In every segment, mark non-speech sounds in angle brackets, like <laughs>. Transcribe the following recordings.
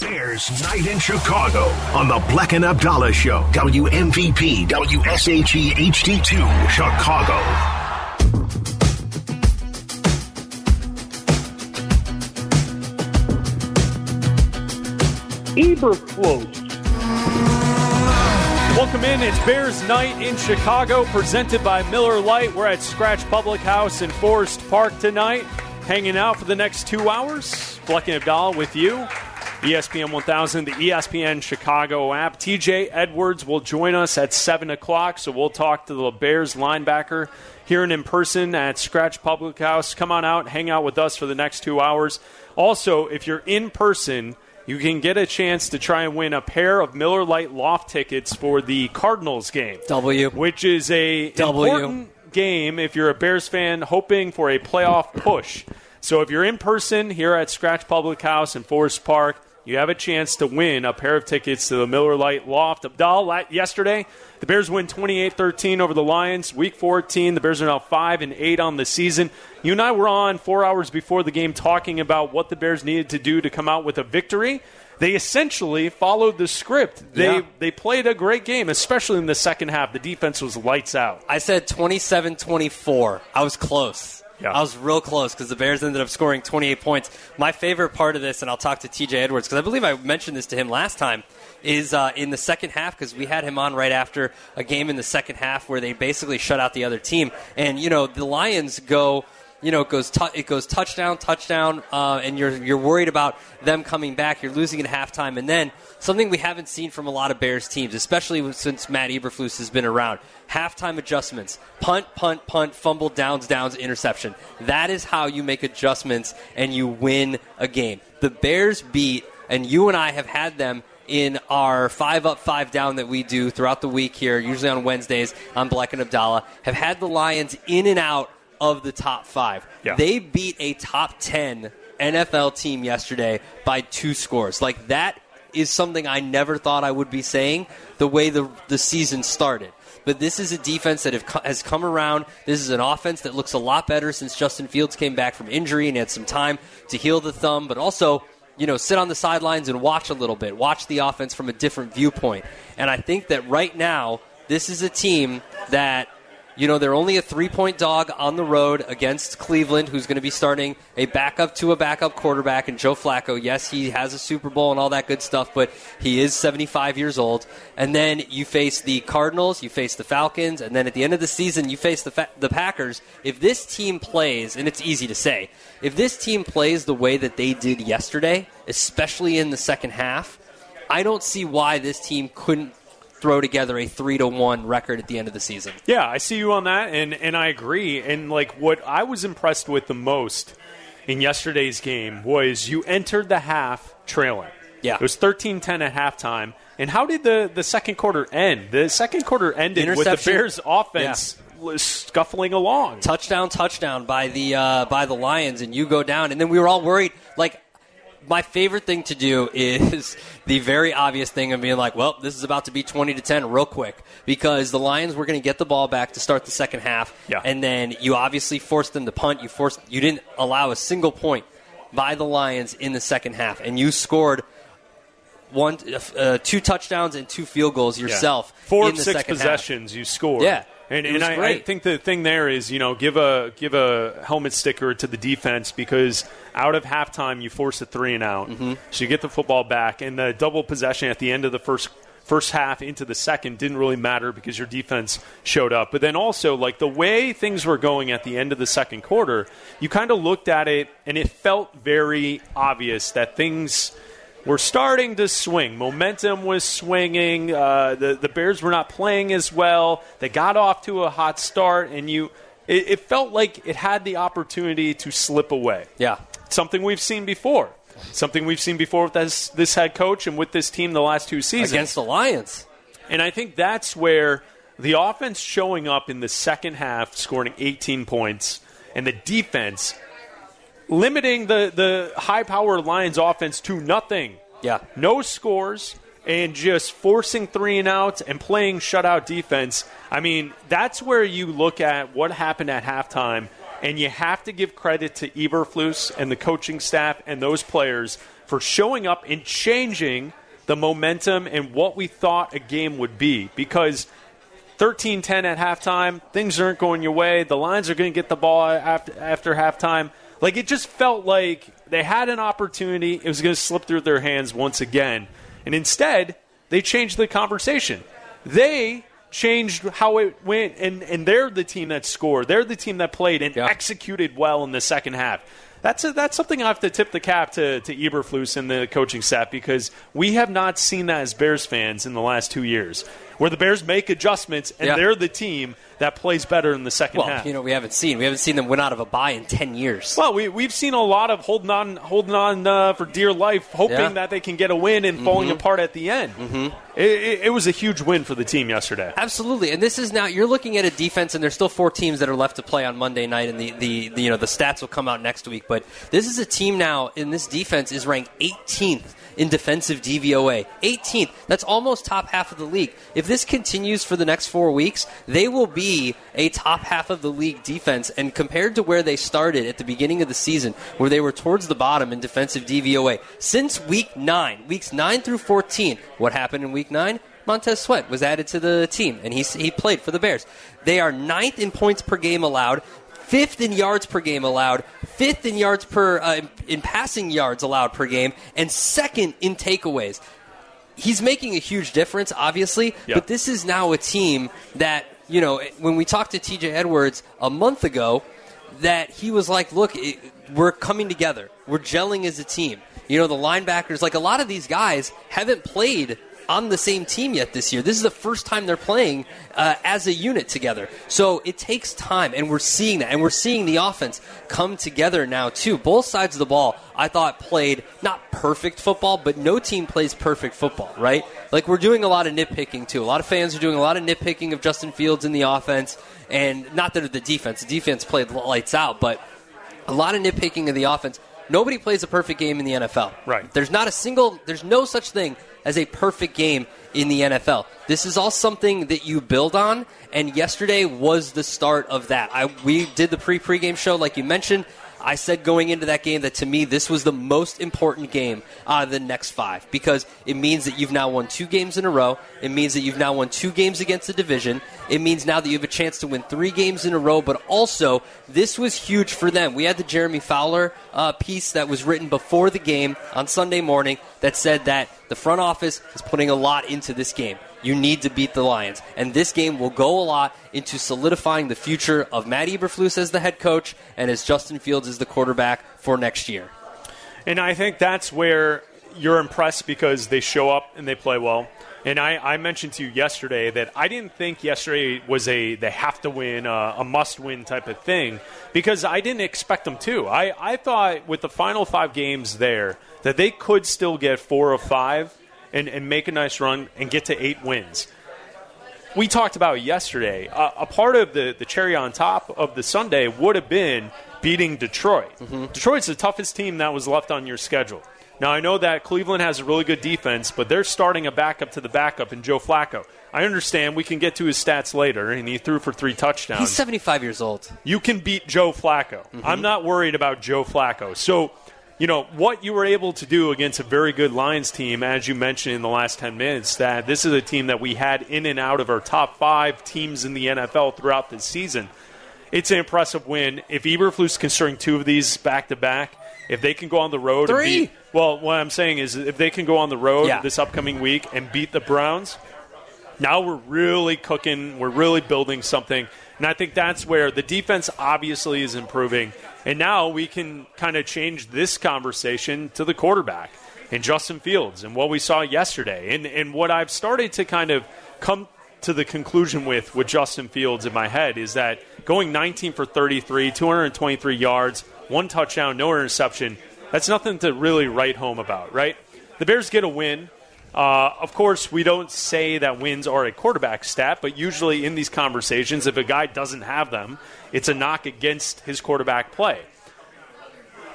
Bears Night in Chicago on the Bleck and Abdalla Show. WMVP WSHE HD2 Chicago. Eberflus. Welcome in. It's Bears Night in Chicago, presented by Miller Lite. We're at Scratch Public House in Forest Park tonight, hanging out for the next two hours. Bleck and Abdalla with you. ESPN 1000, the ESPN Chicago app. TJ Edwards will join us at 7 o'clock, so we'll talk to the Bears linebacker here in person at Scratch Public House. Come on out, hang out with us for the next two hours. Also, if you're in person, you can get a chance to try and win a pair of Miller Lite Loft tickets for the Cardinals game. W. Which is a W. important game if you're a Bears fan hoping for a playoff push. So if you're in person here at Scratch Public House in Forest Park, you have a chance to win a pair of tickets to the Miller Lite Loft. Abdal, yesterday, the Bears win 28-13 over the Lions. Week 14, the Bears are now 5 and 8 on the season. You and I were on 4 hours before the game talking about what the Bears needed to do to come out with a victory. They essentially followed the script. They Yeah. they played a great game, especially in the second half. The defense was lights out. I said 27 24. I was close. Yeah. I was real close because the Bears ended up scoring 28 points. My favorite part of this, and I'll talk to TJ Edwards because I believe I mentioned this to him last time, is uh, in the second half because we had him on right after a game in the second half where they basically shut out the other team. And, you know, the Lions go. You know, it goes tu- it goes touchdown, touchdown, uh, and you're you're worried about them coming back. You're losing at halftime, and then something we haven't seen from a lot of Bears teams, especially since Matt Eberflus has been around. Halftime adjustments: punt, punt, punt, fumble, downs, downs, interception. That is how you make adjustments and you win a game. The Bears beat, and you and I have had them in our five up, five down that we do throughout the week here, usually on Wednesdays on Bleck and Abdalla, have had the Lions in and out of the top five. Yeah. They beat a top 10 NFL team yesterday by two scores. Like, that is something I never thought I would be saying the way the, the season started. But this is a defense that have, has come around. This is an offense that looks a lot better since Justin Fields came back from injury and had some time to heal the thumb, but also you know, sit on the sidelines and watch a little bit, watch the offense from a different viewpoint. And I think that right now, this is a team that, you know, they're only a three point dog on the road against Cleveland, who's going to be starting a backup to a backup quarterback, and Joe Flacco. Yes, he has a Super Bowl and all that good stuff, but he is 75 years old. And then you face the Cardinals, you face the Falcons, and then at the end of the season, you face the, fa- the Packers. If this team plays, and it's easy to say, if this team plays the way that they did yesterday, especially in the second half, I don't see why this team couldn't throw together a three to one record at the end of the season. Yeah, I see you on that, and and I agree. And like what I was impressed with the most in yesterday's game was you entered the half trailing. Yeah. it was 13-10 at halftime. And how did the the second quarter end? The second quarter ended with the Bears' offense was scuffling along. touchdown, touchdown by the uh, by the Lions, and you go down. And then we were all worried. Like my favorite thing to do is <laughs> the very obvious thing of being like, well, this is about to be twenty to ten real quick because the Lions were going to get the ball back to start the second half, Yeah. and then you obviously forced them to punt. You forced you didn't allow a single point by the Lions in the second half, and you scored. One, uh, two touchdowns and two field goals yourself. Yeah. Four in of the six second half. possessions you scored. Yeah. And, and I, I think the thing there is, you know, give a give a helmet sticker to the defense because out of halftime you force a three and out, Mm-hmm. so you get the football back, and the double possession at the end of the first first half into the second didn't really matter because your defense showed up. But then also like the way things were going at the end of the second quarter, you kind of looked at it and it felt very obvious that things were starting to swing. Momentum was swinging. Uh, the the Bears were not playing as well. They got off to a hot start, and you. It, it felt like it had the opportunity to slip away. Yeah. Something we've seen before. Something we've seen before with this, this head coach and with this team the last two seasons. Against the Lions. And I think that's where the offense showing up in the second half, scoring 18 points, and the defense limiting the, the high power Lions offense to nothing. Yeah. No scores and just forcing three and outs and playing shutout defense. I mean, that's where you look at what happened at halftime, and you have to give credit to Eberflus and the coaching staff and those players for showing up and changing the momentum and what we thought a game would be because 13 10 at halftime, things aren't going your way. The Lions are going to get the ball after, after halftime. Like it just felt like they had an opportunity. It was going to slip through their hands once again. And instead, they changed the conversation. They changed how it went, and, and they're the team that scored. They're the team that played and Yeah. executed well in the second half. That's a, that's something I have to tip the cap to to Eberflus and the coaching staff because we have not seen that as Bears fans in the last two years, where the Bears make adjustments and Yeah. they're the team that plays better in the second Well, half. you know, we haven't seen we haven't seen them win out of a bye in ten years. Well, we, we've seen a lot of holding on, holding on uh, for dear life, hoping Yeah. that they can get a win and falling apart at the end. Mm-hmm. It, it, it was a huge win for the team yesterday. Absolutely, and this is now you're looking at a defense, and there's still four teams that are left to play on Monday night, and the, the, the you know the stats will come out next week. But this is a team now, and this defense is ranked 18th in defensive DVOA. 18th. That's almost top half of the league. If this continues for the next four weeks, they will be a top half of the league defense. And compared to where they started at the beginning of the season, where they were towards the bottom in defensive DVOA, since week nine, weeks nine through 14, what happened in week nine? Montez Sweat was added to the team, and he, he played for the Bears. They are ninth in points per game allowed, fifth in yards per game allowed, fifth in yards per uh, in passing yards allowed per game, and second in takeaways. He's making a huge difference, obviously, Yeah. but this is now a team that you know when we talked to T.J. Edwards a month ago, that he was like, "Look, it, we're coming together. We're gelling as a team." You know, the linebackers, like a lot of these guys, haven't played on the same team yet this year. This is the first time they're playing uh, as a unit together. So it takes time, and we're seeing that, and we're seeing the offense come together now too. Both sides of the ball, I thought played not perfect football, but no team plays perfect football, right? Like we're doing a lot of nitpicking too. A lot of fans are doing a lot of nitpicking of Justin Fields in the offense, and not that of the defense. The defense played lights out, but a lot of nitpicking of the offense. Nobody plays a perfect game in the NFL. Right. There's not a single, there's no such thing as a perfect game in the NFL. This is all something that you build on, and yesterday was the start of that. I, we did the pre pregame show, like you mentioned. I said going into that game that to me this was the most important game out of the next five because it means that you've now won two games in a row. It means that you've now won two games against the division. It means now that you have a chance to win three games in a row, but also this was huge for them. We had the Jeremy Fowler uh, piece that was written before the game on Sunday morning that said that the front office is putting a lot into this game. You need to beat the Lions. And this game will go a lot into solidifying the future of Matt Eberflus as the head coach and as Justin Fields as the quarterback for next year. And I think that's where you're impressed because they show up and they play well. And I, I mentioned to you yesterday that I didn't think yesterday was a they have to win, uh, a must win type of thing because I didn't expect them to. I, I thought with the final five games there that they could still get four or five and, and make a nice run and get to eight wins. We talked about yesterday. Uh, a part of the, the cherry on top of the Sunday would have been beating Detroit. Detroit's the toughest team that was left on your schedule. Now, I know that Cleveland has a really good defense, but they're starting a backup to the backup in Joe Flacco. I understand we can get to his stats later, and he threw for three touchdowns He's 75 years old. you can beat Joe Flacco. I'm not worried about Joe Flacco. So, you know, what you were able to do against a very good Lions team, as you mentioned in the last 10 minutes, that this is a team that we had in and out of our top five teams in the NFL throughout the season. It's an impressive win. If Eberflus can string two of these back to back, if they can go on the road Three. and beat, well, what I'm saying is if they can go on the road Yeah. this upcoming week and beat the Browns, now we're really cooking. We're really building something. And I think that's where the defense obviously is improving. And now we can kind of change this conversation to the quarterback and Justin Fields and what we saw yesterday. And, and what I've started to kind of come to the conclusion with with Justin Fields in my head is that going 19 for 33, 223 yards, one touchdown, no interception, that's nothing to really write home about, right? The Bears get a win. Uh, of course, we don't say that wins are a quarterback stat, but usually in these conversations, if a guy doesn't have them, it's a knock against his quarterback play.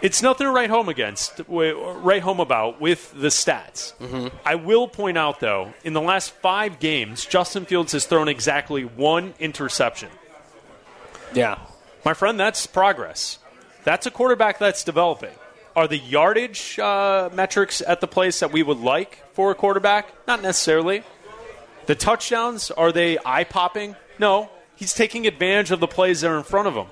It's nothing to write home against, write home about with the stats. I will point out, though, in the last five games, Justin Fields has thrown exactly one interception. Yeah. My friend, that's progress. That's a quarterback that's developing. Are the yardage uh, metrics at the place that we would like for a quarterback? Not necessarily. The touchdowns, are they eye popping? No. He's taking advantage of the plays that are in front of him.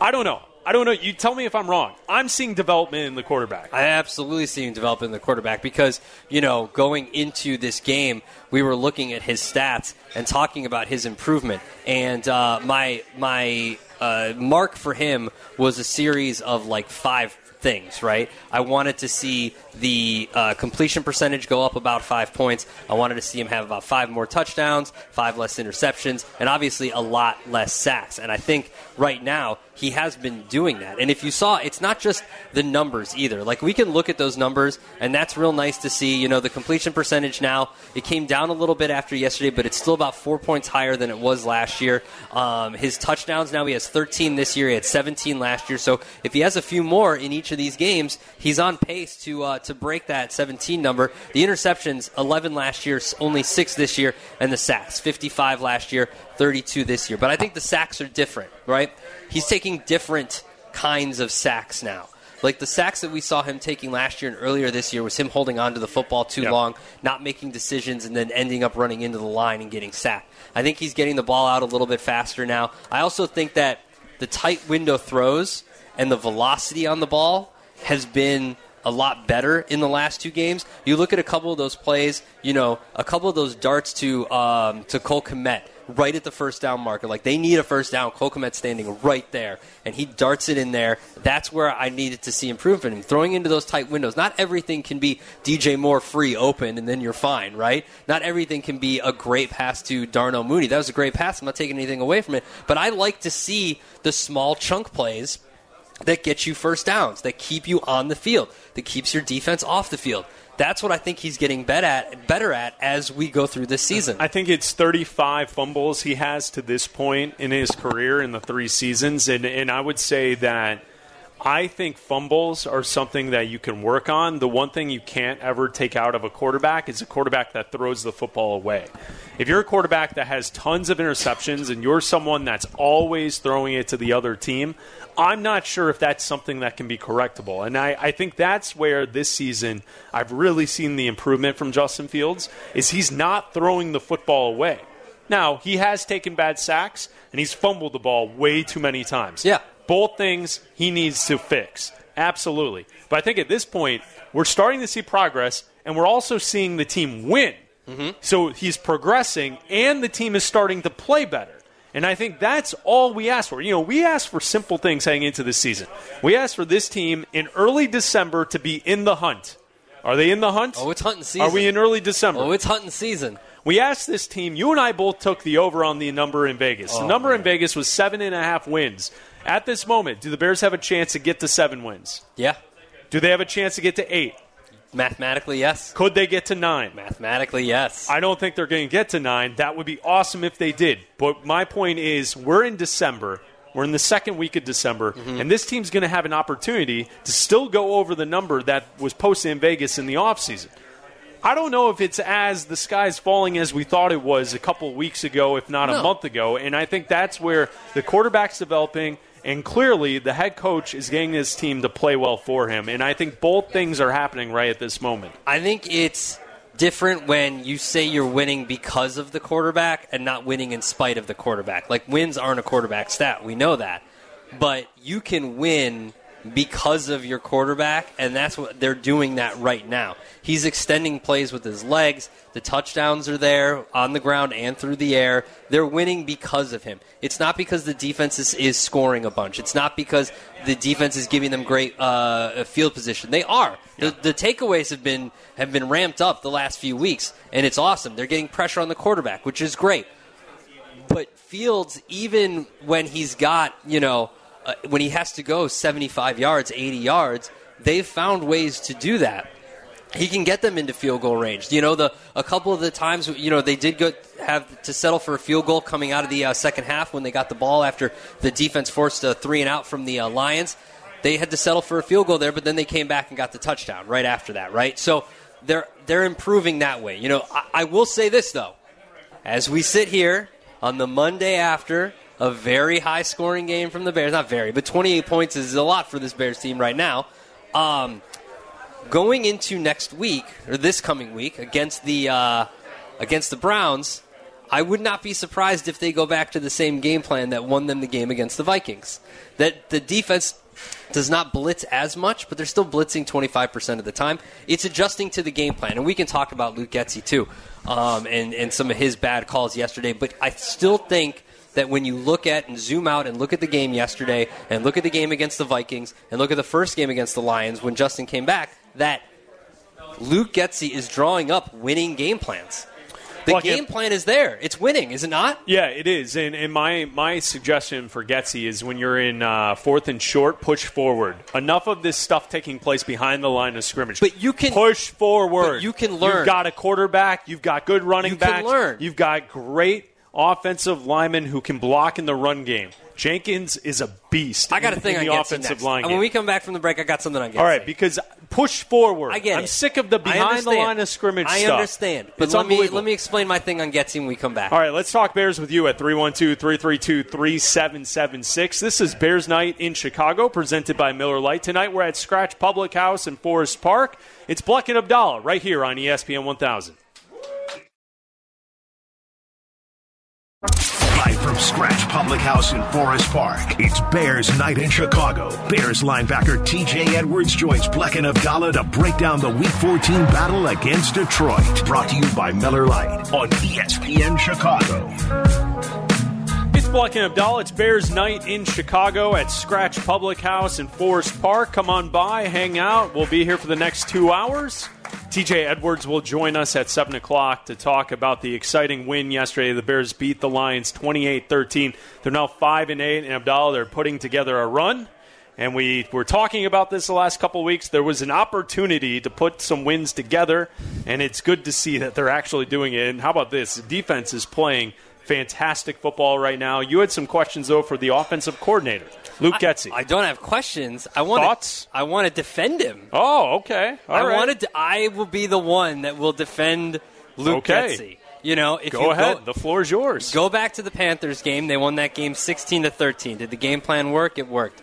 I don't know. I don't know. You tell me if I'm wrong. I'm seeing development in the quarterback. I absolutely see him develop in the quarterback because, you know, going into this game, we were looking at his stats and talking about his improvement. And uh, my my uh, mark for him was a series of like five things, right? I wanted to see the uh, completion percentage go up about five points. I wanted to see him have about five more touchdowns, five less interceptions, and obviously a lot less sacks. And I think right now he has been doing that. And if you saw, it's not just the numbers either. Like we can look at those numbers, and that's real nice to see. You know, the completion percentage now it came down a little bit after yesterday, but it's still about four points higher than it was last year. Um, his touchdowns now he has 13 this year. He had 17 last year. So if he has a few more in each of these games, he's on pace to uh, to break that 17 number. The interceptions 11 last year, only six this year, and the sacks 55 last year, 32 this year. But I think the sacks are different, right? He's taking different kinds of sacks now. Like the sacks that we saw him taking last year and earlier this year was him holding on to the football too Yep. long, not making decisions, and then ending up running into the line and getting sacked. I think he's getting the ball out a little bit faster now. I also think that the tight window throws and the velocity on the ball has been a lot better in the last two games. You look at a couple of those plays, you know, a couple of those darts to um, to Cole Kmet right at the first down marker. Like they need a first down. Cole Kmet standing right there, and he darts it in there. That's where I needed to see improvement. Throwing into those tight windows. Not everything can be DJ Moore free open, and then you're fine, right? Not everything can be a great pass to Darnell Mooney. That was a great pass. I'm not taking anything away from it, but I like to see the small chunk plays that get you first downs, that keep you on the field, that keeps your defense off the field. That's what I think he's getting better at, better at as we go through this season. I think it's 35 fumbles he has to this point in his career in the three seasons, and and I would say that I think fumbles are something that you can work on. The one thing you can't ever take out of a quarterback is a quarterback that throws the football away. If you're a quarterback that has tons of interceptions and you're someone that's always throwing it to the other team, I'm not sure if that's something that can be correctable. And I, I think that's where this season I've really seen the improvement from Justin Fields is he's not throwing the football away. Now, he has taken bad sacks and he's fumbled the ball way too many times. Yeah. Both things he needs to fix. Absolutely. But I think at this point, we're starting to see progress and we're also seeing the team win. Mm-hmm. So he's progressing and the team is starting to play better. And I think that's all we ask for. You know, we asked for simple things heading into this season. We asked for this team in early December to be in the hunt. Are they in the hunt? oh, it's hunting season. Are we in early December? oh, it's hunting season. We asked this team. You and I both took the over on the number in Vegas. the Oh, number in. Vegas was seven and a half wins. At this moment, do the Bears have a chance to get to seven wins? Yeah. Do they have a chance to get to eight? Mathematically, yes. Could they get to nine? Mathematically, yes. I don't think they're going to get to nine. That would be awesome if they did. But my point is, we're in December. We're in the second week of December, Mm-hmm. and this team's going to have an opportunity to still go over the number that was posted in Vegas in the offseason. I don't know if it's as the sky's falling as we thought it was a couple weeks ago, if not a month ago. And I think that's where the quarterback's developing, and clearly the head coach is getting his team to play well for him. And I think both things are happening right at this moment. I think it's different when you say you're winning because of the quarterback and not winning in spite of the quarterback. Like wins aren't a quarterback stat. We know that. But you can win because of your quarterback and that's what they're doing that right now. He's extending plays with his legs. The touchdowns are there on the ground and through the air. They're winning because of him. It's not because the defense is, is scoring a bunch. It's not because the defense is giving them great uh, field position. They are. The, the takeaways have been have been ramped up the last few weeks, and it's awesome. They're getting pressure on the quarterback, which is great. But Fields, even when he's got you know uh, when he has to go 75 yards, 80 yards, they've found ways to do that. He can get them into field goal range. You know, the a couple of the times, you know, they did go have to settle for a field goal coming out of the uh, second half when they got the ball after the defense forced a three and out from the uh, Lions. They had to settle for a field goal there, but then they came back and got the touchdown right after that. Right, so they're they're improving that way. You know, I, I will say this though, as we sit here on the Monday after a very high scoring game from the Bears, not very, but 28 points is a lot for this Bears team right now. Um, going into next week or this coming week against the uh, against the Browns, I would not be surprised if they go back to the same game plan that won them the game against the Vikings. That the defense does not blitz as much, but they're still blitzing 25% of the time. It's adjusting to the game plan. And we can talk about Luke Getsy, too, um, and, and some of his bad calls yesterday. But I still think that when you look at and zoom out and look at the game yesterday and look at the game against the Vikings and look at the first game against the Lions when Justin came back, that Luke Getsy is drawing up winning game plans. The Well, game plan is there. It's winning, is it not? Yeah, it is. And, and my, my suggestion for Getsy is when you're in uh, fourth and short, push forward. Enough of this stuff taking place behind the line of scrimmage. But you can- push forward. you can learn. You've got a quarterback. You've got good running back. You can backs. learn. You've got great offensive linemen who can block in the run game. Jenkins is a beast. I got a thing in on the Getsy offensive line game. when we come back from the break, I got something on. All right, because push forward. I get I'm it. sick of the behind the line of scrimmage I stuff. understand. But it's let me let me explain my thing on Getsy when we come back. All right, let's talk Bears with you at 312 332 3776. This is Bears Night in Chicago, presented by Miller Lite. Tonight we're at Scratch Public House in Forest Park. It's Bleck and Abdalla right here on ESPN 1000. Live from Scratch Public House in Forest Park, it's Bears Night in Chicago. Bears linebacker TJ Edwards joins Bleck and Abdalla to break down the Week 14 battle against Detroit. Brought to you by Miller Lite on ESPN Chicago. It's Bleck and Abdalla. It's Bears Night in Chicago at Scratch Public House in Forest Park. Come on by, hang out. We'll be here for the next two hours. TJ Edwards will join us at 7 o'clock to talk about the exciting win yesterday. The Bears beat the Lions 28 13. They're now 5 and 8, and Abdalla, they're putting together a run. And we were talking about this the last couple weeks. There was an opportunity to put some wins together, and it's good to see that they're actually doing it. And how about this? The defense is playing fantastic football right now. You had some questions, though, for the offensive coordinator, Luke Getsy. I don't have questions. I want Thoughts? To, I want to defend him. oh, okay. All I right. wanted. To, I will be the one that will defend Luke Okay. Getsy. You know, if Go you ahead. Go, the floor is yours. Go back to the Panthers game. They won that game 16 to 13. Did the game plan work? It worked.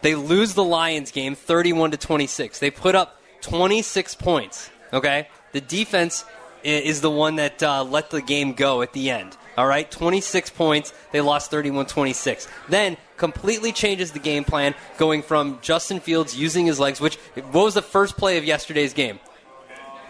They lose the Lions game 31 to 26. They put up 26 points. Okay, the defense is the one that uh, let the game go at the end. All right, 26 points. They lost 31 26. Then completely changes the game plan, going from Justin Fields using his legs, which, what was the first play of yesterday's game?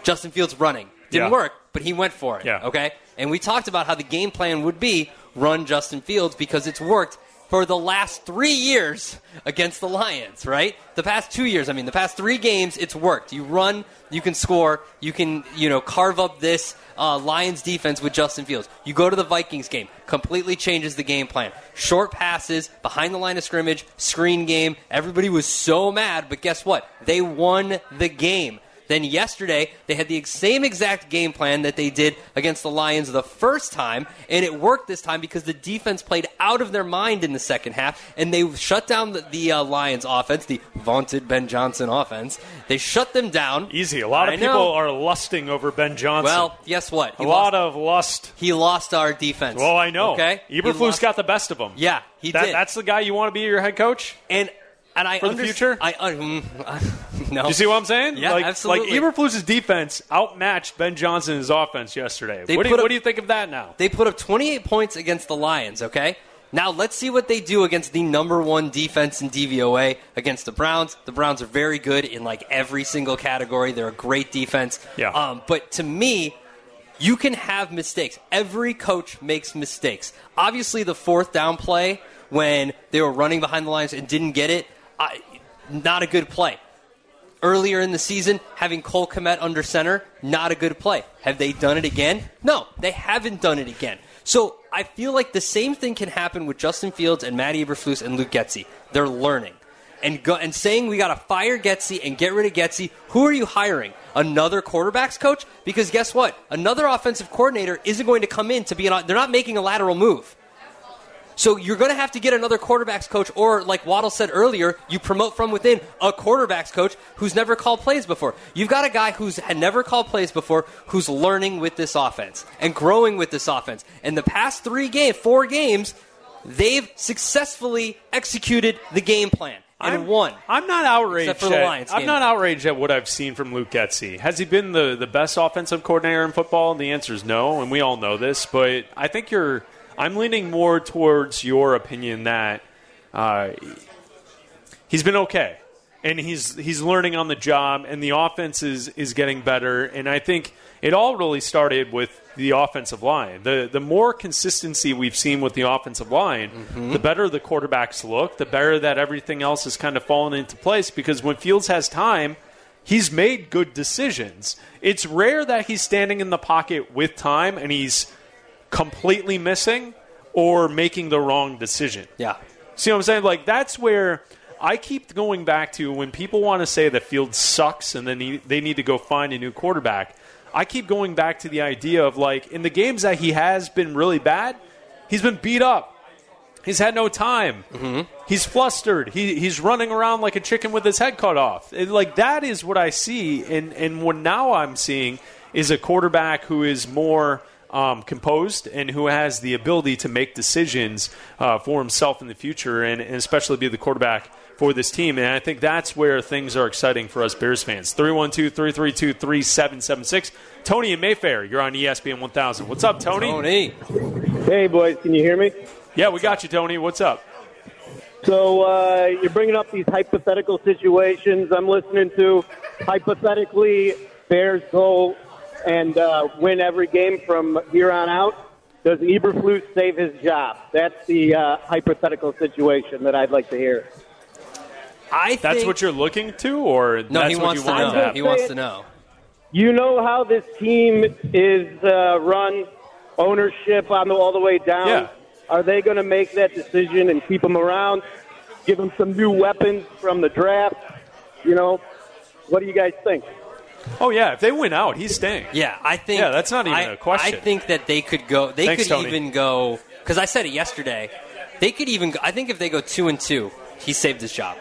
Justin Fields running. Didn't Yeah. work, but he went for it. Yeah. Okay? And we talked about how the game plan would be run Justin Fields because it's worked for the last three years against the Lions, right? The past two years, I mean, the past three games, it's worked. You run, you can score, you can, you know, carve up this uh, Lions defense with Justin Fields. You go to the Vikings game, completely changes the game plan. Short passes, behind the line of scrimmage, screen game. Everybody was so mad, but guess what? They won the game. Then yesterday, they had the same exact game plan that they did against the Lions the first time, and it worked this time because the defense played out of their mind in the second half, and they shut down the, the uh, Lions offense, the vaunted Ben Johnson offense. They shut them down. Easy. A lot of I people know. are lusting over Ben Johnson. Well, guess what? a He lot of lust. he lost our defense. Well, I know. Okay, He Eberflus got the best of them. Yeah, he That- did. That's the guy you want to be your head coach. and and I For the future? I uh, mm, <laughs> no. You see what I'm saying? Yeah, like, absolutely. Like Eberflus's defense outmatched Ben Johnson's offense yesterday. What do, you, up- what do you think of that now? They put up 28 points against the Lions, okay? Now let's see what they do against the number one defense in DVOA against the Browns. The Browns are very good in like every single category. They're a great defense. Yeah. Um, but to me, you can have mistakes. Every coach makes mistakes. Obviously, the fourth down play when they were running behind the lines and didn't get it, I, not a good play. Earlier in the season, having Cole Kmet under center, not a good play. Have they done it again? No, they haven't done it again. So I feel like the same thing can happen with Justin Fields and Matt Eberflus and Luke Getsy. They're learning. And, go, and saying we got to fire Getsy and get rid of Getsy, who are you hiring? Another quarterbacks coach? Because guess what? Another offensive coordinator isn't going to come in to be an. They're not making a lateral move. So you're going to have to get another quarterbacks coach, or like Waddle said earlier, you promote from within a quarterbacks coach who's never called plays before. You've got a guy who's had never called plays before, who's learning with this offense and growing with this offense. And the past three games, four games, they've successfully executed the game plan. and I'm, won. I'm not outraged. For the at, Lions I'm game. not outraged at what I've seen from Luke Getsy. Has he been the, the best offensive coordinator in football? The answer is no, and we all know this. But I think you're. I'm leaning more towards your opinion that uh, he's been okay, and he's he's learning on the job, and the offense is is getting better. And I think it all really started with the offensive line. The the more consistency we've seen with the offensive line, the better the quarterbacks look. The better that everything else has kind of fallen into place. Because when Fields has time. He's made good decisions. It's rare that he's standing in the pocket with time and he's completely missing or making the wrong decision. Yeah. See what I'm saying? Like that's where I keep going back to when people want to say the field sucks and then they need to go find a new quarterback. I keep going back to the idea of like in the games that he has been really bad, he's been beat up. He's had no time. Mm-hmm. He's flustered. He, he's running around like a chicken with his head cut off. It- like that is what I see, and and what now I'm seeing is a quarterback who is more um, composed and who has the ability to make decisions uh, for himself in the future, and, and especially be the quarterback for this team. And I think that's where things are exciting for us Bears fans. 312 332 3776. Tony and Mayfair, you're on ESPN 1000. What's up, Tony? Tony. Hey, boys, can you hear me? Yeah, we got you, Tony. What's up? So uh, you're bringing up these hypothetical situations. I'm listening to hypothetically Bears go and uh, win every game from here on out. Does Eberflus save his job? That's the uh, hypothetical situation that I'd like to hear. I That's think, what you're looking to, or No, that's he what wants you to want know. to happen? He wants to know. You know how this team is uh, run, ownership on the, all the way down. Yeah. Are they going to make that decision and keep him around, give him some new weapons from the draft? You know, what do you guys think? Oh yeah, if they win out, he's staying. Yeah, I think. Yeah, that's not even I- a question. I think that they could go. They Thanks, could Tony. even go because I said it yesterday. They could even. Go, I think if they go two and two, he saved his job.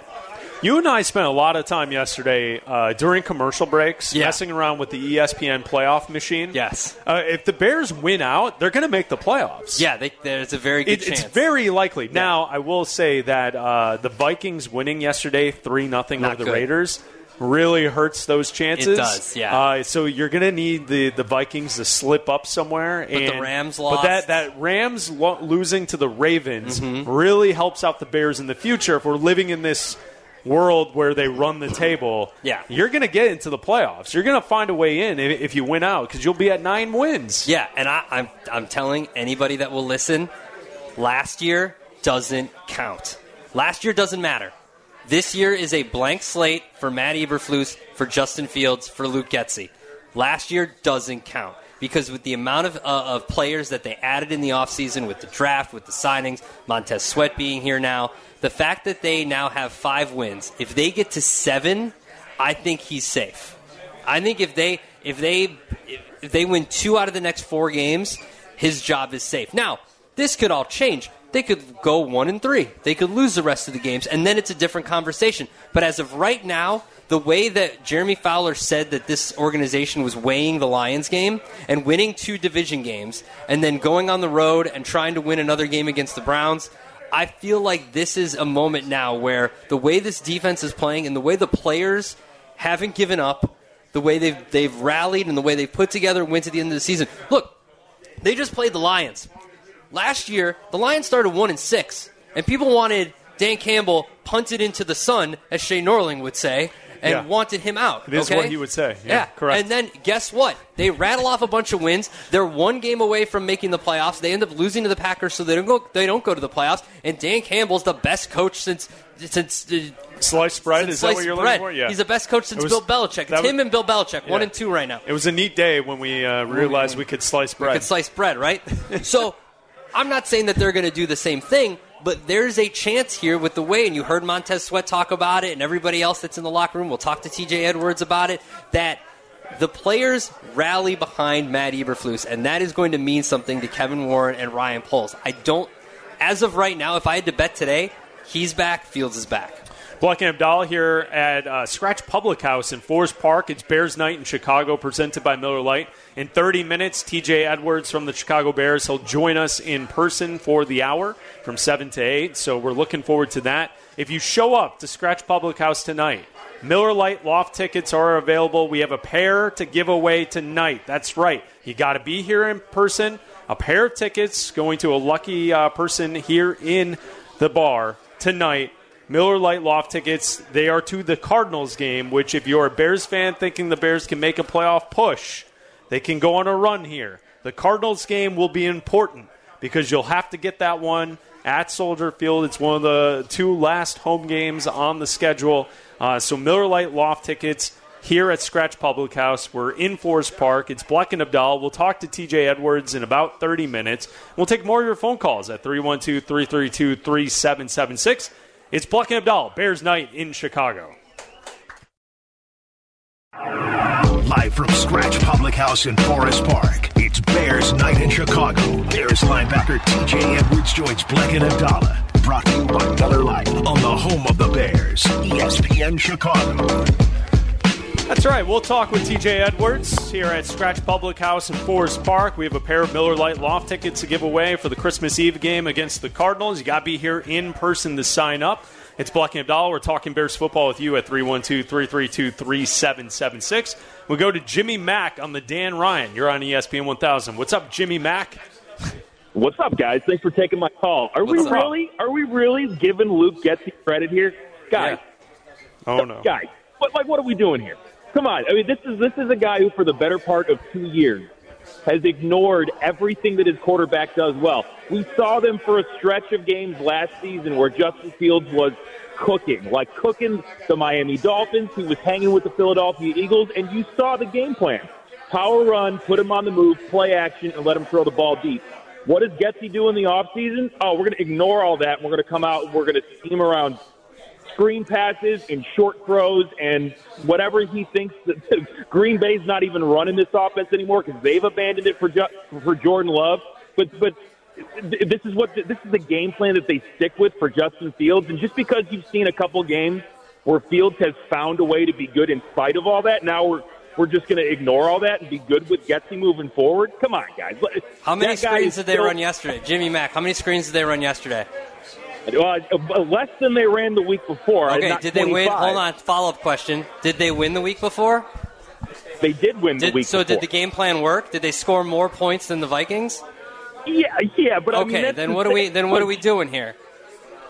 You and I spent a lot of time yesterday uh, during commercial breaks Yeah. messing around with the ESPN playoff machine. Yes. Uh, if the Bears win out, they're going to make the playoffs. Yeah, they, there's a very good It, chance. it's very likely. Now, I will say that uh, the Vikings winning yesterday, three nothing over the good. Raiders, really hurts those chances. It does, yeah. Uh, so you're going to need the, the Vikings to slip up somewhere. But the and, Rams But that that Rams lo- losing to the Ravens Mm-hmm. really helps out the Bears in the future. If we're living in this world where they run the table, Yeah. you're going to get into the playoffs. You're going to find a way in if, if you win out because you'll be at nine wins. Yeah, and I, I'm I'm telling anybody that will listen, last year doesn't count. Last year doesn't matter. This year is a blank slate for Matt Eberflus, for Justin Fields, for Luke Getsy. Last year doesn't count because with the amount of, uh, of players that they added in the offseason, with the draft, with the signings, Montez Sweat being here now, the fact that they now have five wins, if they get to seven, I think he's safe. I think if they if they if they win two out of the next four games, his job is safe. Now, this could all change. They could go one and three. They could lose the rest of the games, and then it's a different conversation. But as of right now, the way that Jeremy Fowler said that this organization was weighing the Lions game and winning two division games, and then going on the road and trying to win another game against the Browns, I feel like this is a moment now where the way this defense is playing and the way the players haven't given up, the way they've they've rallied and the way they've put together and went to the end of the season. Look, they just played the Lions. Last year, the Lions started one and six, and people wanted Dan Campbell punted into the sun, as Shay Norling would say, and Yeah. wanted him out. It is okay? what he would say. Yeah, correct. And then guess what? They rattle off a bunch of wins. They're one game away from making the playoffs. They end up losing to the Packers, so they don't go. They don't go to the playoffs. And Dan Campbell's the best coach since since. Uh, Sliced bread, since is that what sliced you're bread. looking for? Yeah. He's the best coach since was- Bill Belichick. It's was- him and Bill Belichick, one and two right now. It was a neat day when we uh, realized we could slice bread. We could slice bread, right? <laughs> so I'm not saying that they're going to do the same thing, but there's a chance here with the way, and you heard Montez Sweat talk about it, and everybody else that's in the locker room will talk to TJ Edwards about it, that the players rally behind Matt Eberflus, and that is going to mean something to Kevin Warren and Ryan Poles. I don't, as of right now, if I had to bet today, he's back, Fields is back. Bleck and Abdalla here at uh, Scratch Public House in Forest Park. It's Bears Night in Chicago, presented by Miller Lite. In 30 minutes, TJ Edwards from the Chicago Bears. He'll join us in person for the hour from 7 to 8. So we're looking forward to that. If you show up to Scratch Public House tonight, Miller Lite loft tickets are available. We have a pair to give away tonight. That's right. You got to be here in person. A pair of tickets going to a lucky uh, person here in the bar tonight. Miller Lite Loft tickets. They are to the Cardinals game, which, if you're a Bears fan thinking the Bears can make a playoff push, they can go on a run here. The Cardinals game will be important because you'll have to get that one at Soldier Field. It's one of the two last home games on the schedule. Uh, so Miller Lite Loft tickets here at Scratch Public House. We're in Forest Park. It's Bleck and Abdal. We'll talk to TJ Edwards in about 30 minutes. We'll take more of your phone calls at 312 332 3776. It's Bleck and Abdal, Bears Night in Chicago. Live from Scratch Public House in Forest Park, it's Bears Night in Chicago. Bears linebacker TJ Edwards joins Bleck and Abdalla. Brought to you by Miller Lite on the home of the Bears, ESPN Chicago. That's right. We'll talk with TJ Edwards here at Scratch Public House in Forest Park. We have a pair of Miller Lite Loft tickets to give away for the Christmas Eve game against the Cardinals. You got to be here in person to sign up. It's Bleck and Abdalla. We're talking Bears football with you at 312 332 3776. We'll go to Jimmy Mack on the Dan Ryan. You're on ESPN 1000. What's up, Jimmy Mack? What's up, guys? Thanks for taking my call. Are What's we up? really? Are we really giving Luke Getsy credit here, guys? Oh, no. Guys, what like what are we doing here? Come on. I mean, this is this is a guy who, for the better part of two years, has ignored everything that his quarterback does well. We saw them for a stretch of games last season where Justin Fields was cooking, like cooking the Miami Dolphins. He was hanging with the Philadelphia Eagles, and you saw the game plan: power run, put him on the move, play action, and let him throw the ball deep. What does Getsy do in the offseason? Oh, we're going to ignore all that. And we're going to come out and we're going to scheme around screen passes and short throws and whatever he thinks that <laughs> Green Bay's not even running this offense anymore because they've abandoned it for for Jordan Love. But but this is what this is the game plan that they stick with for Justin Fields. And just because you've seen a couple games where Fields has found a way to be good in spite of all that, now we're we're just going to ignore all that and be good with Getsy moving forward. Come on, guys. How many That screens did they still- run yesterday? Jimmy Mack, how many screens did they run yesterday? Uh, less than they ran the week before. Okay, did they win? Hold on, follow up question. Did they win the week before? They did win the Did, week so before. did the game plan work? Did they score more points than the Vikings? Yeah, yeah, but I mean, Okay, then what are we then what are we doing here?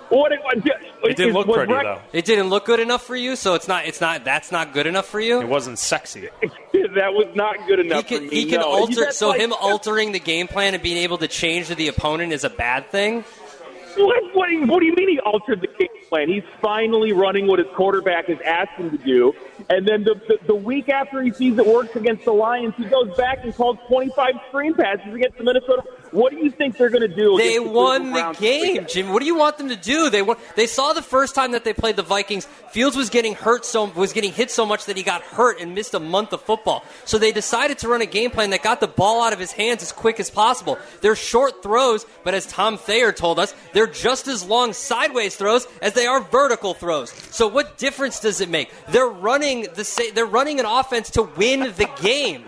What it, it, It didn't look pretty, Rex- though. It didn't look good enough for you, so it's not it's not that's not good enough for you. It wasn't sexy. <laughs> that was not good He enough can for me. he can no. alter That's so like- him altering the game plan and being able to change to the opponent is a bad thing. What, what, what do you mean he altered the game plan? He's finally running what his quarterback has asked him to do. And then the, the, the week after he sees it works against the Lions, he goes back and calls 25 screen passes against the Minnesota. What do you think they're going to do? They won the game, Jim. What do you want them to do? They won, they saw the first time that they played the Vikings. Fields was getting hurt so was getting hit so much that he got hurt and missed a month of football. So they decided to run a game plan that got the ball out of his hands as quick as possible. They're short throws, but as Tom Thayer told us, they're just as long sideways throws as they are vertical throws. So what difference does it make? They're running the sa- they're running an offense to win the game.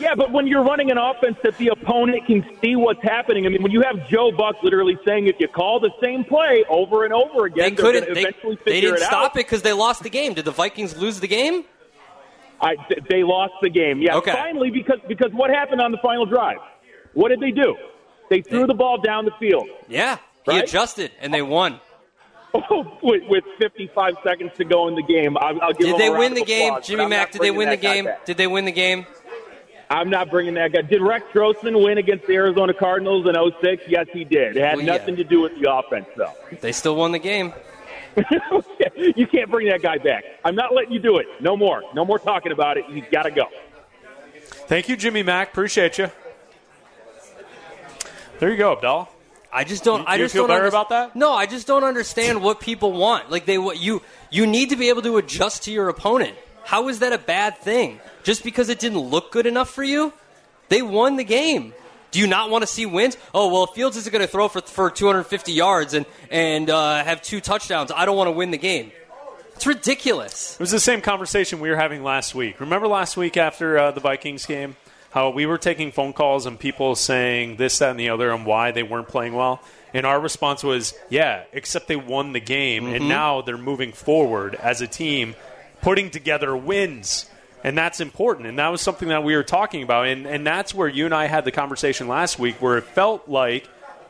Yeah, but when you're running an offense that the opponent can see what's happening, I mean, when you have Joe Buck literally saying if you call the same play over and over again, They couldn't. They, they didn't it stop out. it because they lost the game. Did the Vikings lose the game? I, they lost the game. Yeah, Okay. finally, because because what happened on the final drive? What did they do? They threw the ball down the field Yeah, he Right? adjusted and they won. Oh, with, with 55 seconds to go in the game. I'll, I'll give Did them they win the game, Jimmy I'm Mack? Did they win the game? Did they win the game? I'm not bringing that guy. Did Rex Grossman win against the Arizona Cardinals in 06? Yes, he did. It had Well, yeah. nothing to do with the offense, though. They still won the game. <laughs> you can't bring that guy back. I'm not letting you do it. No more. No more talking about it. He's got to go. Thank you, Jimmy Mack. Appreciate you. There you go, Abdalla. I just don't. You- I you just feel don't better underst- about that? No, I just don't understand what people want. Like they, what you, you need to be able to adjust to your opponent. How is that a bad thing? Just because it didn't look good enough for you, they won the game. Do you not want to see wins? Oh well, Fields isn't going to throw for for 250 yards and and uh, have two touchdowns. I don't want to win the game. It's ridiculous. It was the same conversation we were having last week. Remember last week after uh, the Vikings game? How we were taking phone calls and people saying this, that, and the other and why they weren't playing well? And our response was, yeah, except they won the game, Mm-hmm. and now they're moving forward as a team, putting together wins. And that's important. And that was something that we were talking about. And, and that's where you and I had the conversation last week where it felt like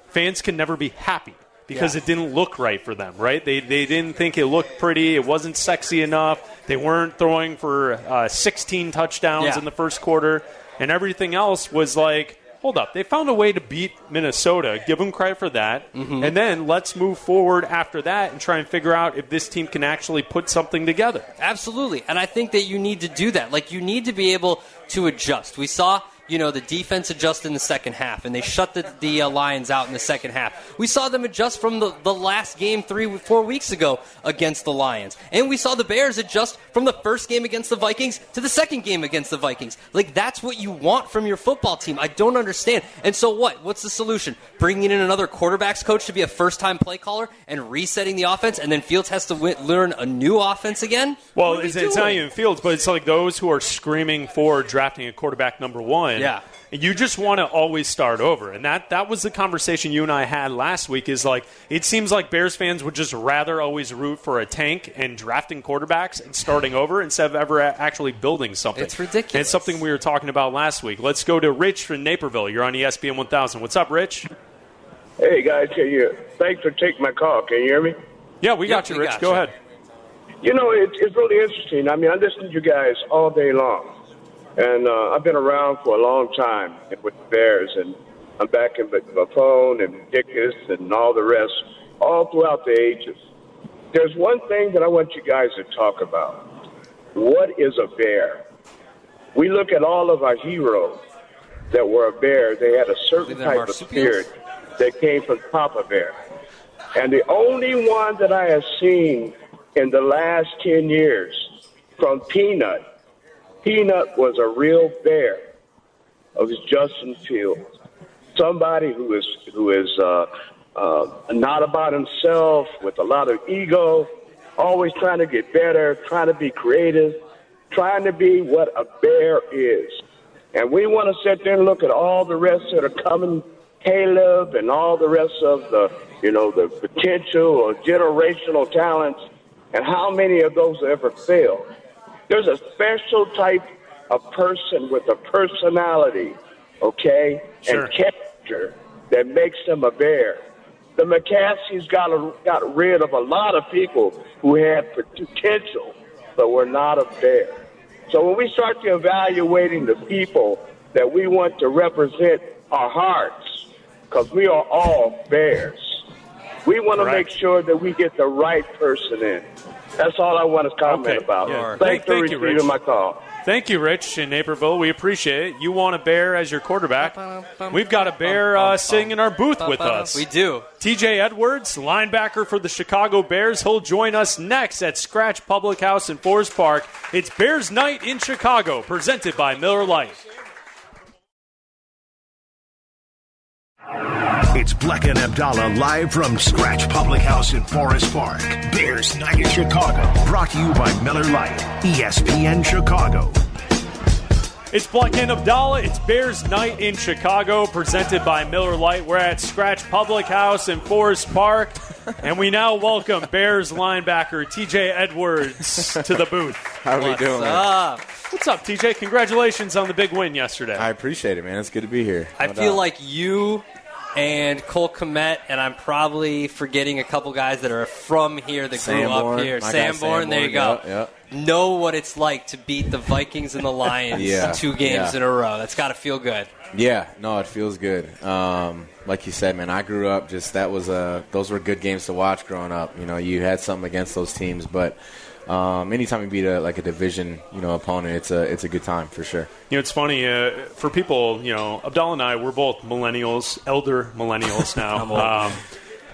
fans can never be happy because Yeah. it didn't look right for them, right? They, they didn't think it looked pretty. It wasn't sexy enough. They weren't throwing for uh, 16 touchdowns Yeah. in the first quarter. And everything else was like, hold up. They found a way to beat Minnesota. Give them credit for that. Mm-hmm. And then let's move forward after that and try and figure out if this team can actually put something together. Absolutely. And I think that you need to do that. Like, you need to be able to adjust. We saw, you know, the defense adjust in the second half, and they shut the, the uh, Lions out in the second half. We saw them adjust from the, the last game three, four weeks ago against the Lions. And we saw the Bears adjust from the first game against the Vikings to the second game against the Vikings. Like, that's what you want from your football team. I don't understand. And so what? What's the solution? Bringing in another quarterbacks coach to be a first time play caller and resetting the offense, and then Fields has to wi- learn a new offense again? Well, What are we it's, it's not even Fields, but it's like those who are screaming for drafting a quarterback number one. Yeah. You just want to always start over. And that, that was the conversation you and I had last week is like, it seems like Bears fans would just rather always root for a tank and drafting quarterbacks and starting over instead of ever actually building something. It's ridiculous. And it's something we were talking about last week. Let's go to Rich from Naperville. You're on ESPN 1000. What's up, Rich? Hey guys, can you? Thanks for taking my call. Can you hear me? Yeah, we got Yep, you, Rich. got go you. ahead. You know, it, it's really interesting. I mean, I listen to you guys all day long, and uh, I've been around for a long time with the Bears, and I'm back in phone and Dickus and all the rest, all throughout the ages. There's one thing that I want you guys to talk about. What is a bear? We look at all of our heroes that were a bear. They had a certain type of spirit that came from Papa Bear. And the only one that I have seen in the last 10 years from Peanut, Peanut was a real bear, of Justin Fields. Somebody who is, who is uh, uh, not about himself, with a lot of ego, always trying to get better, trying to be creative, trying to be what a bear is. And we want to sit there and look at all the rest that are coming, Caleb and all the rest of the, you know, the potential or generational talents, and how many of those ever failed. There's a special type of person with a personality, okay, Sure. and character that makes them a bear. The McCaskeys got a, got rid of a lot of people who had potential but were not a bear. So when we start to evaluating the people that we want to represent our hearts, because we are all bears, we want to make sure that we get the right person in. That's all I want to comment Okay, about. yeah. Thank- Thanks for thank you, receiving Rich. my call. Thank you, Rich in Naperville. We appreciate it. You want a bear as your quarterback. We've got a bear uh, sitting in our booth with us. We do. TJ Edwards, linebacker for the Chicago Bears. He'll join us next at Scratch Public House in Forest Park. It's Bears Night in Chicago, presented by Miller Lite. It's Bleck and Abdalla live from Scratch Public House in Forest Park. Bears Night in Chicago. Brought to you by Miller Lite, ESPN Chicago. It's Bleck and Abdalla. It's Bears Night in Chicago, presented by Miller Lite. We're at Scratch Public House in Forest Park, and we now welcome Bears linebacker TJ Edwards to the booth. How are we doing? up? What's up, TJ? Congratulations on the big win yesterday. I appreciate it, man. It's good to be here. I No feel doubt. like you and Cole Kmet, and I'm probably forgetting a couple guys that are from here that grew Sanborn, up here. Sanborn, there you go. Sanborn, yep, Know what it's like to beat the Vikings and the Lions <laughs> Yeah, two games yeah. in a row. That's got to feel good. Yeah, no, it feels good. Um, like you said, man, I grew up just that was a those were good games to watch growing up. You know, you had something against those teams, but um, anytime you beat a like a division, you know, opponent, it's a it's a good time for sure. You know, it's funny uh, for people. You know, Abdalla and I, we're both millennials, elder millennials now. <laughs> um,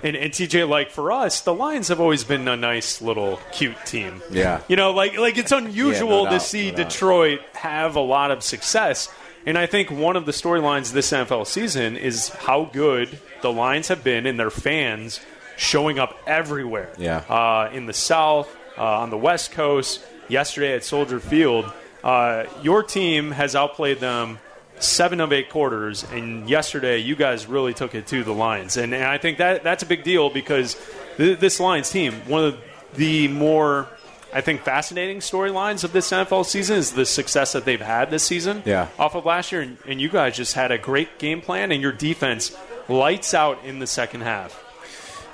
and, and TJ, like for us, the Lions have always been a nice little cute team. Yeah. You know, like like it's unusual to doubt, see no. Detroit have a lot of success. And I think one of the storylines this NFL season is how good the Lions have been and their fans showing up everywhere. Yeah. Uh, in the South, on the West Coast, yesterday at Soldier Field. Uh, your team has outplayed them seven of eight quarters, and yesterday you guys really took it to the Lions, and, and I think that that's a big deal because th- this Lions team, one of the more I think fascinating storylines of this NFL season is the success that they've had this season, Yeah. off of last year, and, and you guys just had a great game plan, and your defense lights out in the second half.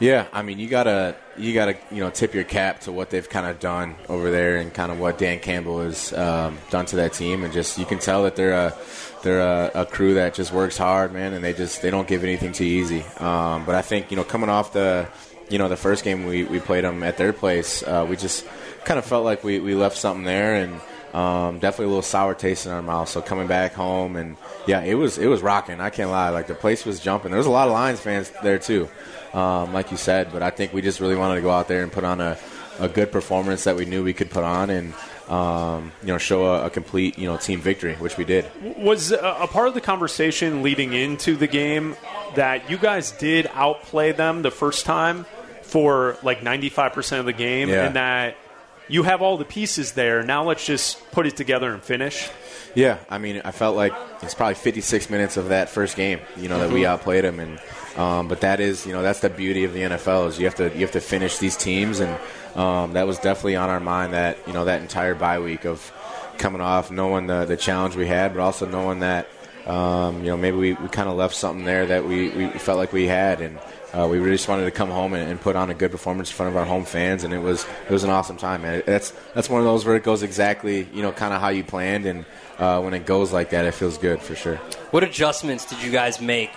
Yeah, I mean, you gotta you gotta you know tip your cap to what they've kind of done over there, and kind of what Dan Campbell has um, done to that team, and just you can tell that they're a they're a, a crew that just works hard, man, and they just they don't give anything too easy. Um, but I think you know coming off the you know the first game we, we played them at their place, uh, we just kind of felt like we, we left something there, and um, definitely a little sour taste in our mouth. So coming back home, and yeah, it was it was rocking. I can't lie, like the place was jumping. There was a lot of Lions fans there too, um, like you said. But I think we just really wanted to go out there and put on a, a good performance that we knew we could put on, and um, you know show a, a complete you know team victory, which we did. Was a, a part of the conversation leading into the game that you guys did outplay them the first time for like 95% of the game, Yeah. and that you have all the pieces there. Now let's just put it together and finish. Yeah, I mean, I felt like it's probably 56 minutes of that first game, you know, that we outplayed them, and um, but that is, you know, that's the beauty of the NFL is you have to you have to finish these teams, and um, that was definitely on our mind that you know that entire bye week of coming off, knowing the the challenge we had, but also knowing that um, you know maybe we, we kind of left something there that we, we felt like we had, and uh, we really just wanted to come home and, and put on a good performance in front of our home fans, and it was it was an awesome time, man. That's that's one of those where it goes exactly you know kind of how you planned, and uh, when it goes like that, it feels good for sure. What adjustments did you guys make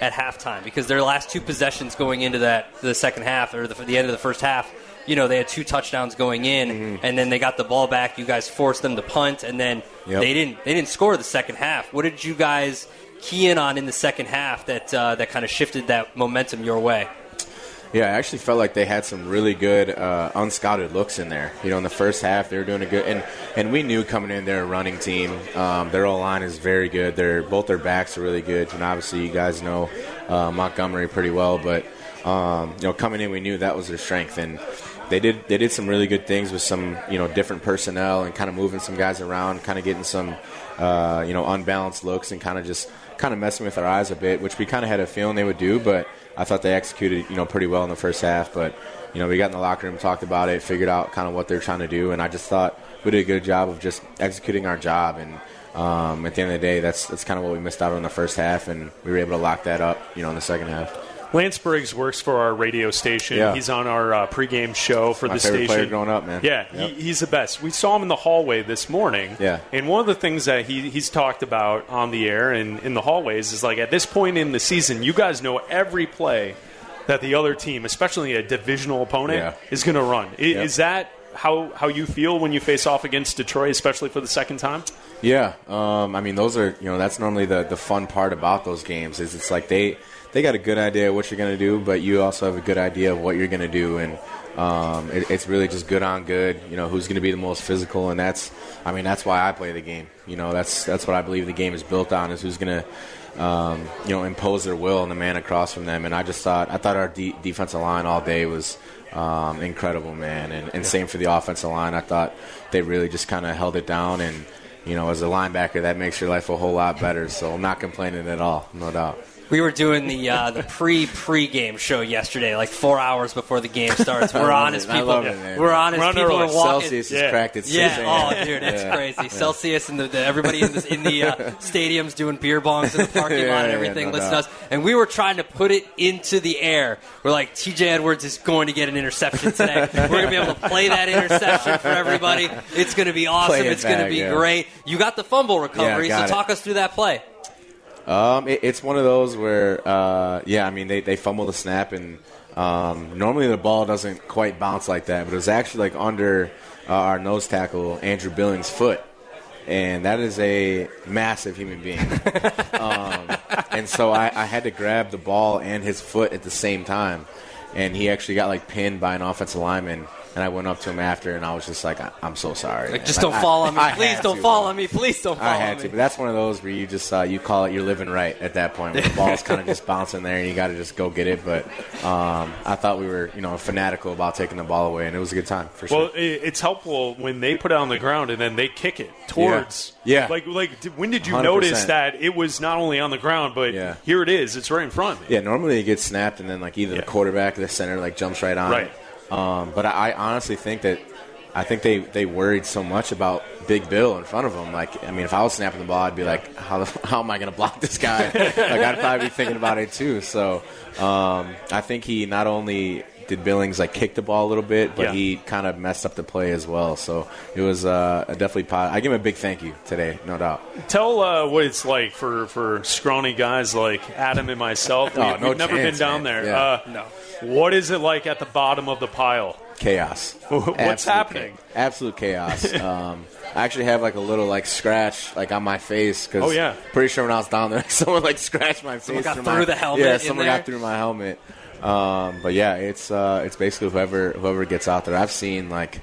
at halftime? Because their last two possessions going into that the second half or the, the end of the first half, you know, they had two touchdowns going in, Mm-hmm. and then they got the ball back. You guys forced them to punt, and then Yep. they didn't they didn't score the second half. What did you guys key in on in the second half that uh, that kind of shifted that momentum your way? Yeah, I actually felt like they had some really good uh, unscouted looks in there. You know, in the first half, they were doing a good, and and we knew coming in, they're a running team. Um, their O line is very good. Their both their backs are really good, and obviously you guys know uh, Montgomery pretty well. But um, you know, coming in, we knew that was their strength, and they did they did some really good things with some you know different personnel and kind of moving some guys around, kind of getting some uh, you know unbalanced looks and kind of just kind of messing with our eyes a bit, which we kind of had a feeling they would do, but I thought they executed you know pretty well in the first half. But you know we got in the locker room, talked about it, figured out kind of what they're trying to do, and I just thought we did a good job of just executing our job and. Um, at the end of the day, that's that's kind of what we missed out on in the first half, and we were able to lock that up, you know, in the second half. Lance Briggs works for our radio station. Yeah. He's on our uh, pregame show for My the favorite station. player growing up, man. Yeah, Yep. he, he's the best. We saw him in the hallway this morning. Yeah. And one of the things that he, he's talked about on the air and in the hallways is like at this point in the season, you guys know every play that the other team, especially a divisional opponent, Yeah. is going to run. I- Yep. Is that how, how you feel when you face off against Detroit, especially for the second time? Yeah, um, I mean those are you know that's normally the the fun part about those games is it's like they they got a good idea of what you're going to do, but you also have a good idea of what you're going to do, and um, it, it's really just good on good. You know who's going to be the most physical, and that's I mean that's why I play the game. You know that's that's what I believe the game is built on is who's going to um, you know impose their will on the man across from them. And I just thought I thought our de- defensive line all day was um, incredible, man, and, and same for the offensive line. I thought they really just kind of held it down and you know, as a linebacker, that makes your life a whole lot better. So I'm not complaining at all, no doubt. We were doing the uh, the pre pre game show yesterday, like four hours before the game starts. We're <laughs> I love honest it. People. it. We're honest Run people. Are walking. Celsius Yeah. is cracked at Yeah. Oh, dude, that's Yeah. crazy. Celsius and the, the, everybody in, this, in the uh, <laughs> stadiums doing beer bongs in the parking <laughs> Yeah, lot and yeah, everything. no Listen to us, and we were trying to put it into the air. We're like, T.J. Edwards is going to get an interception today. we're going to be able to play that interception for everybody. It's going to be awesome. It It's going to be yeah. great. You got the fumble recovery, got so it. talk us through that play. Um, it, it's one of those where, uh, yeah, I mean, they, they fumble the snap, and um, normally the ball doesn't quite bounce like that, but it was actually like under uh, our nose tackle, Andrew Billings' foot. And that is a massive human being. <laughs> um, and so I, I had to grab the ball and his foot at the same time. And he actually got like pinned by an offensive lineman. And I went up to him after, and I was just like, I- "I'm so sorry." Like, man." just don't fall on me. I Please had don't to, fall man. on me. Please don't fall I had on to, me. but that's one of those where you just uh, you call it you're living right at that point. When the ball's kind of just bouncing there, and you got to just go get it. But um, I thought we were you know fanatical about taking the ball away, and it was a good time for sure. Well, it's helpful when they put it on the ground and then they kick it towards. Yeah. Like, like, when did you 100%. notice that it was not only on the ground, but Yeah. here it is. It's right in front of me. Yeah, normally it gets snapped, and then like either Yeah. the quarterback or the center like jumps right on. Right. it. Um, but I, I honestly think that I think they they worried so much about Big Bill in front of them. Like, I mean, if I was snapping the ball, I'd be like, how <laughs> how am I going to block this guy? like, I'd probably be thinking about it too. So um, I think he not only did Billings like kick the ball a little bit, but Yeah. he kind of messed up the play as well. So it was uh, a definitely. Pod- I give him a big thank you today, no doubt. Tell uh, what it's like for, for scrawny guys like Adam and myself. <laughs> We, Oh, no have never been down man. there. Yeah. Uh, No. What is it like at the bottom of the pile? chaos. <laughs> What's Absolute happening? cha- absolute chaos. <laughs> um, I actually have like a little like scratch like on my face because Oh, yeah. pretty sure when I was down there, someone like scratched my face. Someone got through through my, the helmet Yeah, in someone there? got through my helmet. Um, but yeah, it's uh, it's basically whoever whoever gets out there. I've seen like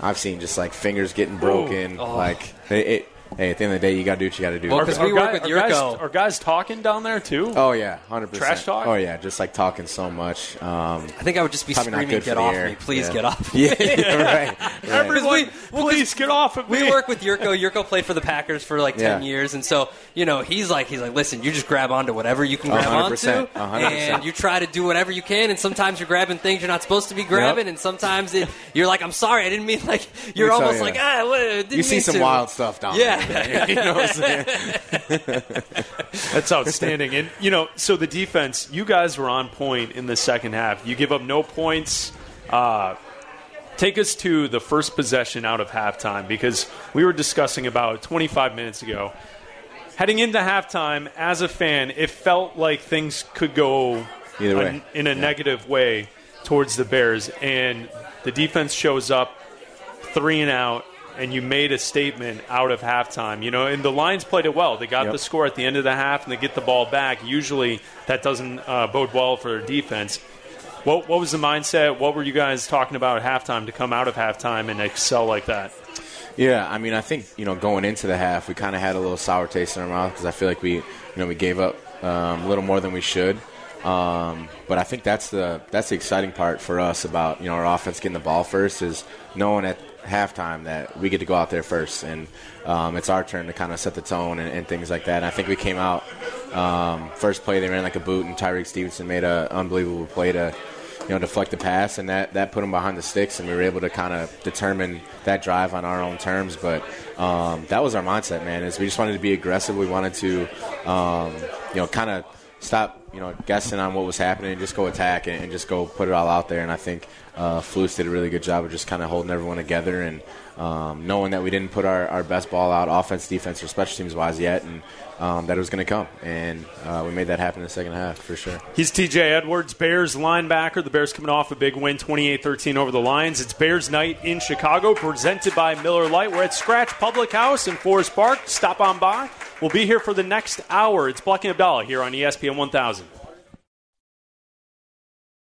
I've seen just like fingers getting broken. Oh. Like it, it, hey, at the end of the day, you got to do what you got to do. Well, 'cause we work with are guys, are guys talking down there too? Oh yeah, hundred percent. Trash talk? Oh yeah, just like talking so much. Um, I think I would just be screaming, good for "Get off air." me! Please Yeah. get off!" <laughs> Me. yeah, <laughs> right. right. Everyone, we- well, please get off of me. We work with Jurko. Jurko played for the Packers for like ten Yeah. years, and so you know he's like he's like, listen, you just grab onto whatever you can grab hundred onto, percent. A hundred and percent. you try to do whatever you can. And sometimes you're grabbing things you're not supposed to be grabbing, and sometimes it, you're like, I'm sorry, I didn't mean like. You're almost you. like ah, what, didn't You see mean some to." wild stuff down Yeah. there. <laughs> you know what I'm saying? <laughs> That's outstanding. and, you know, so the defense, you guys were on point in the second half. You give up no points. Uh, take us to the first possession out of halftime because we were discussing about 25 minutes ago. Heading into halftime, as a fan, it felt like things could go Either way. an- in a Yeah. negative way towards the Bears. And the defense shows up three and out, and you made a statement out of halftime. You know, and the Lions played it well. They got Yep. the score at the end of the half, and they get the ball back. Usually, that doesn't uh, bode well for their defense. What, what was the mindset? What were you guys talking about at halftime to come out of halftime and excel like that? Yeah, I mean, I think you know going into the half, we kind of had a little sour taste in our mouth because I feel like we, you know, we gave up um, a little more than we should. Um, but I think that's the that's the exciting part for us about you know our offense getting the ball first is knowing at halftime that we get to go out there first and um, it's our turn to kind of set the tone and, and things like that. And I think we came out um, first play they ran like a boot and Tyrique Stevenson made an unbelievable play to you know, deflect the pass, and that, that put them behind the sticks, and we were able to kind of determine that drive on our own terms. But um, that was our mindset, man. Is we just wanted to be aggressive. We wanted to, um, you know, kind of stop, you know, guessing on what was happening and just go attack and, and just go put it all out there. And I think uh, did a really good job of just kind of holding everyone together and um, knowing that we didn't put our, our best ball out, offense, defense, or special teams wise yet, and um, that it was going to come. And uh, we made that happen in the second half for sure. He's TJ Edwards, Bears linebacker. The Bears coming off a big win, 28 13 over the Lions. It's Bears night in Chicago, presented by Miller Lite. We're at Scratch Public House in Forest Park. Stop on by. We'll be here for the next hour. It's Bleck and Abdalla here on ESPN 1000.